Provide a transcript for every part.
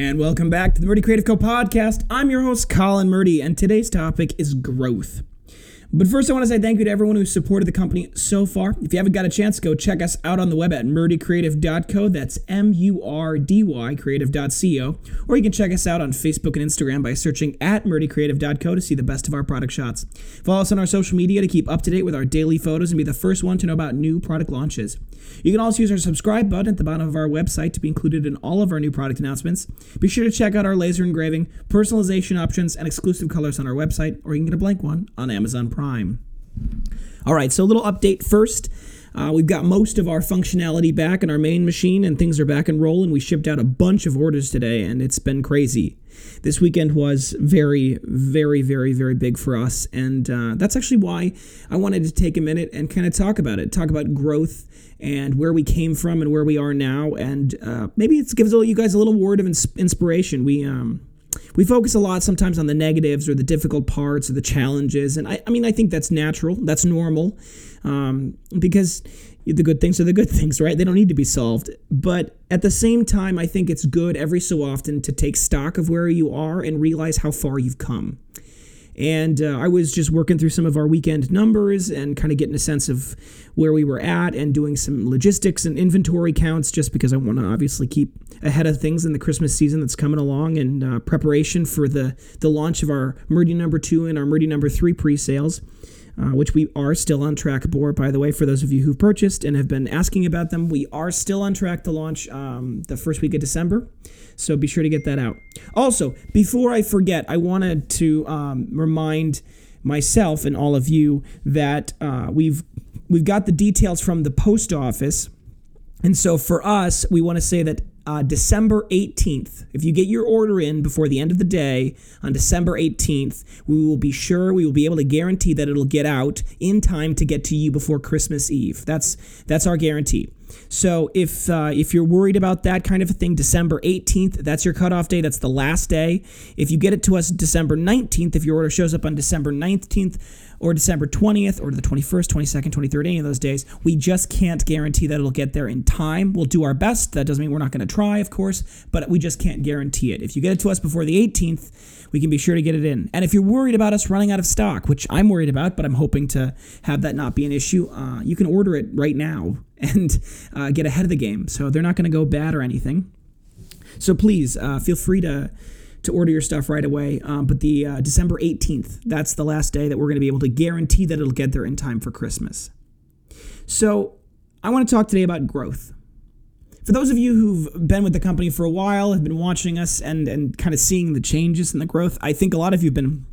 And welcome back to the Murdy Creative Co podcast. I'm your host, Colin Murdy, and today's topic is growth. But first, I want to say thank you to everyone who's supported the company so far. If you haven't got a chance, go check us out on the web at murdycreative.co. That's M U R D Y creative.co. Or you can check us out on Facebook and Instagram by searching at murdycreative.co to see the best of our product shots. Follow us on our social media to keep up to date with our daily photos and be the first one to know about new product launches. You can also use our subscribe button at the bottom of our website to be included in all of our new product announcements. Be sure to check out our laser engraving, personalization options, and exclusive colors on our website, or you can get a blank one on Amazon Prime. Prime. All right, so a little update first. Uh, we've got most of our functionality back in our main machine, and things are back and rolling. We shipped out a bunch of orders today, and it's been crazy. This weekend was very, very, very, very big for us, and uh, that's actually why I wanted to take a minute and kind of talk about it, talk about growth and where we came from and where we are now, and uh, maybe it gives you guys a little word of ins- inspiration. We um, we focus a lot sometimes on the negatives or the difficult parts or the challenges. And I, I mean, I think that's natural, that's normal, um, because the good things are the good things, right? They don't need to be solved. But at the same time, I think it's good every so often to take stock of where you are and realize how far you've come. And uh, I was just working through some of our weekend numbers and kind of getting a sense of where we were at and doing some logistics and inventory counts just because I want to obviously keep ahead of things in the Christmas season that's coming along and uh, preparation for the, the launch of our Murdy number two and our Murdy number three pre sales uh, which we are still on track for, by the way, for those of you who've purchased and have been asking about them. We are still on track to launch um, the first week of December, so be sure to get that out. Also, before I forget, I wanted to um, remind myself and all of you that uh, we've we've got the details from the post office. And so for us, we want to say that uh, December 18th. If you get your order in before the end of the day on December 18th, we will be sure we will be able to guarantee that it'll get out in time to get to you before Christmas Eve. That's that's our guarantee. So if uh, if you're worried about that kind of a thing, December 18th, that's your cutoff day. That's the last day. If you get it to us December 19th, if your order shows up on December 19th or December 20th or the 21st, 22nd, 23rd, any of those days, we just can't guarantee that it'll get there in time. We'll do our best. That doesn't mean we're not going to try, of course, but we just can't guarantee it. If you get it to us before the 18th, we can be sure to get it in. And if you're worried about us running out of stock, which I'm worried about, but I'm hoping to have that not be an issue, uh, you can order it right now and uh, get ahead of the game. So they're not going to go bad or anything. So please uh, feel free to to order your stuff right away. Um, but the uh, December 18th, that's the last day that we're going to be able to guarantee that it'll get there in time for Christmas. So I want to talk today about growth. For those of you who've been with the company for a while, have been watching us and, and kind of seeing the changes and the growth, I think a lot of you have been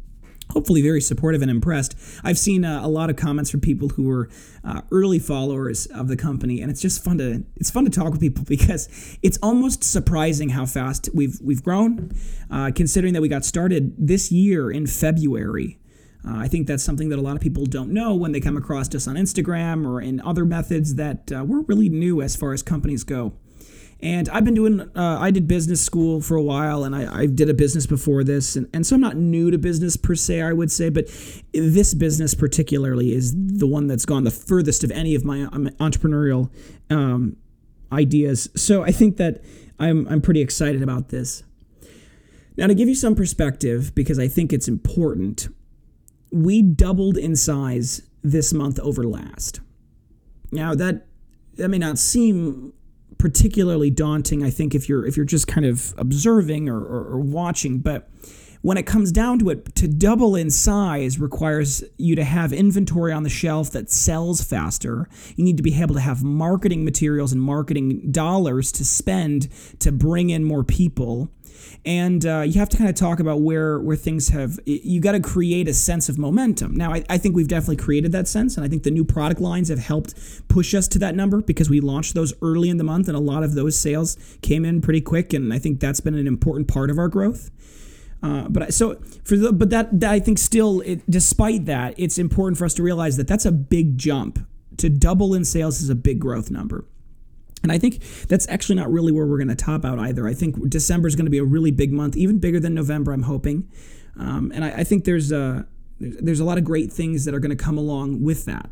hopefully very supportive and impressed. I've seen uh, a lot of comments from people who were uh, early followers of the company, and it's just fun to it's fun to talk with people because it's almost surprising how fast we've we've grown, uh, considering that we got started this year in February. Uh, I think that's something that a lot of people don't know when they come across us on Instagram or in other methods that uh, we're really new as far as companies go. And I've been doing, uh, I did business school for a while and I, I did a business before this. And, and so I'm not new to business per se, I would say, but this business particularly is the one that's gone the furthest of any of my um, entrepreneurial um, ideas. So I think that I'm, I'm pretty excited about this. Now, to give you some perspective, because I think it's important, we doubled in size this month over last. Now, that, that may not seem particularly daunting, I think, if you're if you're just kind of observing or, or, or watching. But when it comes down to it, to double in size requires you to have inventory on the shelf that sells faster. You need to be able to have marketing materials and marketing dollars to spend to bring in more people and uh, you have to kind of talk about where where things have you got to create a sense of momentum. Now I, I think we've definitely created that sense and i think the new product lines have helped push us to that number because we launched those early in the month and a lot of those sales came in pretty quick and i think that's been an important part of our growth. Uh, but so for the but that, that I think still it, despite that it's important for us to realize that that's a big jump. To double in sales is a big growth number. And I think that's actually not really where we're going to top out either. I think December is going to be a really big month, even bigger than November. I'm hoping, um, and I, I, think there's a there's a lot of great things that are going to come along with that.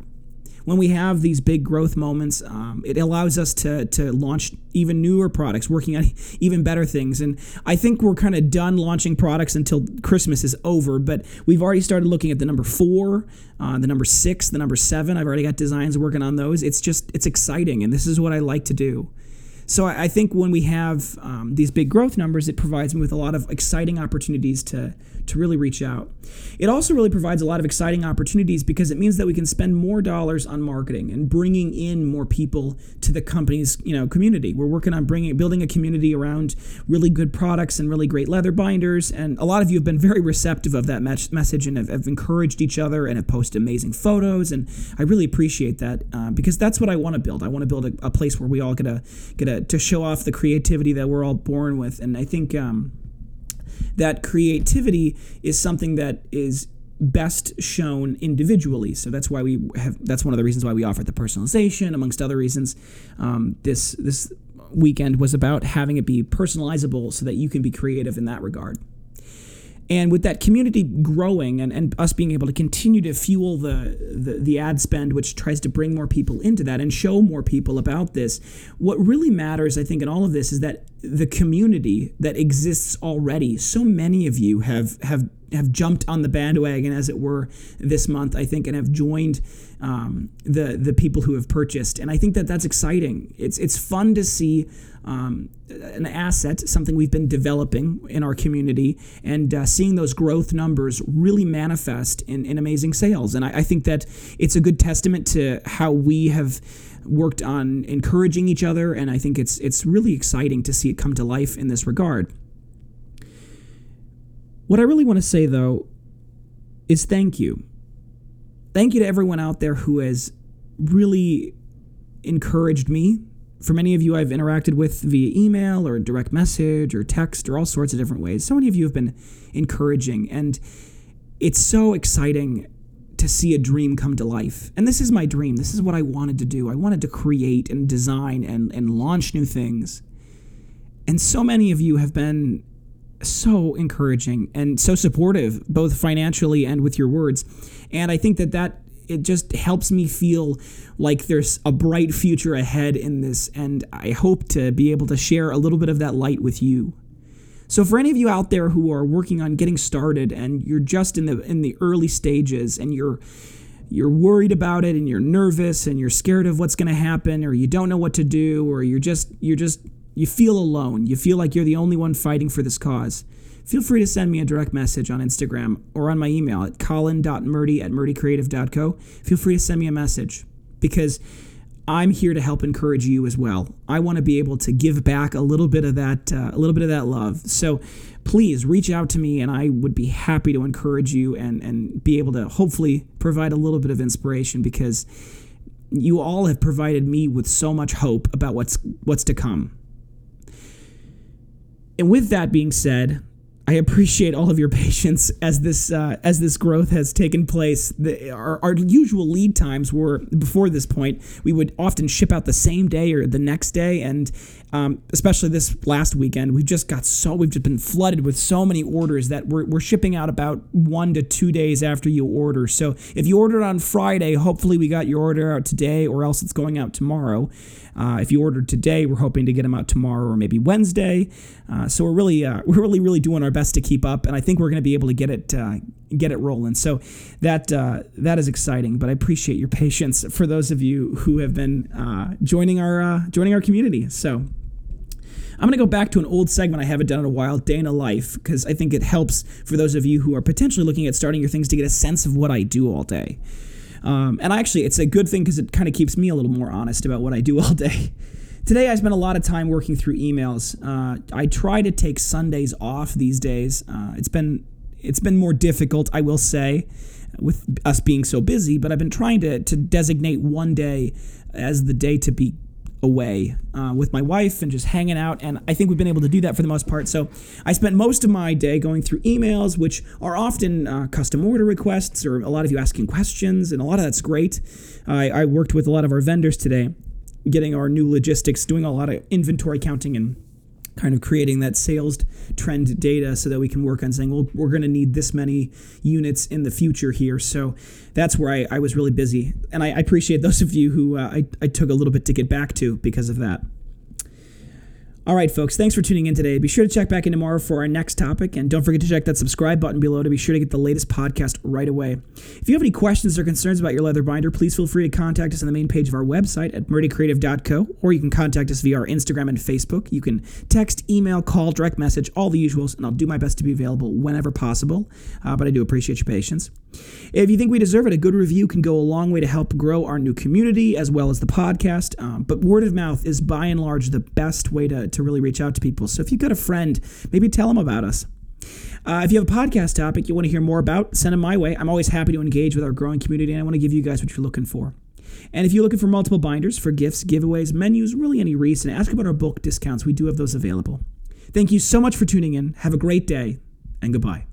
When we have these big growth moments, um, it allows us to to launch even newer products, working on even better things. And I think we're kind of done launching products until Christmas is over. But we've already started looking at the number four, uh, the number six, the number seven. I've already got designs working on those. It's just it's exciting, and this is what I like to do. So I, I think when we have um, these big growth numbers, it provides me with a lot of exciting opportunities to to really reach out. It also really provides a lot of exciting opportunities because it means that we can spend more dollars on marketing and bringing in more people to the company's you know community. We're working on bringing building a community around really good products and really great leather binders, and a lot of you have been very receptive of that message and have, have encouraged each other and have posted amazing photos, and I really appreciate that uh, because that's what I want to build. I want to build a, a place where we all get a get a to show off the creativity that we're all born with. And I think um, that creativity is something that is best shown individually. So that's why we have. That's one of the reasons why we offer the personalization, amongst other reasons. Um, this this weekend was about having it be personalizable so that you can be creative in that regard. And with that community growing and, and us being able to continue to fuel the, the, the, ad spend, which tries to bring more people into that and show more people about this, what really matters, I think, in all of this is that the community that exists already, so many of you have, have, have jumped on the bandwagon, as it were, this month, I think, and have joined um, the, the people who have purchased. And I think that that's exciting. It's, it's fun to see um, an asset, something we've been developing in our community, and uh, seeing those growth numbers really manifest in, in amazing sales. And I, I think that it's a good testament to how we have worked on encouraging each other, and I think it's it's really exciting to see it come to life in this regard. What I really want to say though is thank you. Thank you to everyone out there who has really encouraged me for many of you I've interacted with via email or direct message or text or all sorts of different ways. So many of you have been encouraging, and it's so exciting to see a dream come to life. And this is my dream. This is what I wanted to do. I wanted to create and design and, and launch new things. And so many of you have been so encouraging and so supportive, both financially and with your words. And I think that that it just helps me feel like there's a bright future ahead in this, and I hope to be able to share a little bit of that light with you. So for any of you out there who are working on getting started and you're just in the in the early stages and you're you're worried about it and you're nervous and you're scared of what's going to happen or you don't know what to do or you're just you're just you feel alone. You feel like you're the only one fighting for this cause feel free to send me a direct message on Instagram or on my email at colin.murdy at murdycreative.co. Feel free to send me a message because I'm here to help encourage you as well. I want to be able to give back a little bit of that, uh, a little bit of that love. So please reach out to me, and I would be happy to encourage you and and be able to hopefully provide a little bit of inspiration because you all have provided me with so much hope about what's what's to come. And with that being said, I appreciate all of your patience as this uh, as this growth has taken place. The, our, our, usual lead times were before this point. We would often ship out the same day or the next day, and um, especially this last weekend, we've just got so we've just been flooded with so many orders that we're, we're shipping out about one to two days after you order. So if you ordered on Friday, hopefully we got your order out today, or else it's going out tomorrow. Uh, if you ordered today, we're hoping to get them out tomorrow or maybe Wednesday. Uh, so we're really, uh, we're really, really doing our best to keep up, and I think we're going to be able to get it, uh, get it rolling. So that uh, that is exciting. But I appreciate your patience for those of you who have been uh, joining our joining our community. So. I'm going to go back to an old segment I haven't done in a while, Day in a Life, because I think it helps for those of you who are potentially looking at starting your things to get a sense of what I do all day. Um, and actually, it's a good thing because it kind of keeps me a little more honest about what I do all day. Today, I spent a lot of time working through emails. Uh, I try to take Sundays off these days. Uh, it's been it's been more difficult, I will say, with us being so busy. But I've been trying to to designate one day as the day to be away uh, with my wife and just hanging out. And I think we've been able to do that for the most part. So I spent most of my day going through emails, which are often uh, custom order requests or a lot of you asking questions, and a lot of that's great. I, I worked with a lot of our vendors today, getting our new logistics, doing a lot of inventory counting and kind of creating that sales trend data so that we can work on saying, well, we're going to need this many units in the future here. So that's where I, I was really busy. And I, I appreciate those of you who uh, I, I took a little bit to get back to because of that. All right, folks, thanks for tuning in today. Be sure to check back in tomorrow for our next topic, and don't forget to check that subscribe button below to be sure to get the latest podcast right away. If you have any questions or concerns about your leather binder, please feel free to contact us on the main page of our website at murdycreative.co, or you can contact us via our Instagram and Facebook. You can text, email, call, direct message, all the usuals, and I'll do my best to be available whenever possible, uh, but I do appreciate your patience. If you think we deserve it, a good review can go a long way to help grow our new community as well as the podcast, um, but word of mouth is by and large the best way to to really reach out to people. So if you've got a friend, maybe tell them about us. Uh, if you have a podcast topic you want to hear more about, send them my way. I'm always happy to engage with our growing community, and I want to give you guys what you're looking for. And if you're looking for multiple binders for gifts, giveaways, menus, really any reason, ask about our bulk discounts. We do have those available. Thank you so much for tuning in. Have a great day, and goodbye.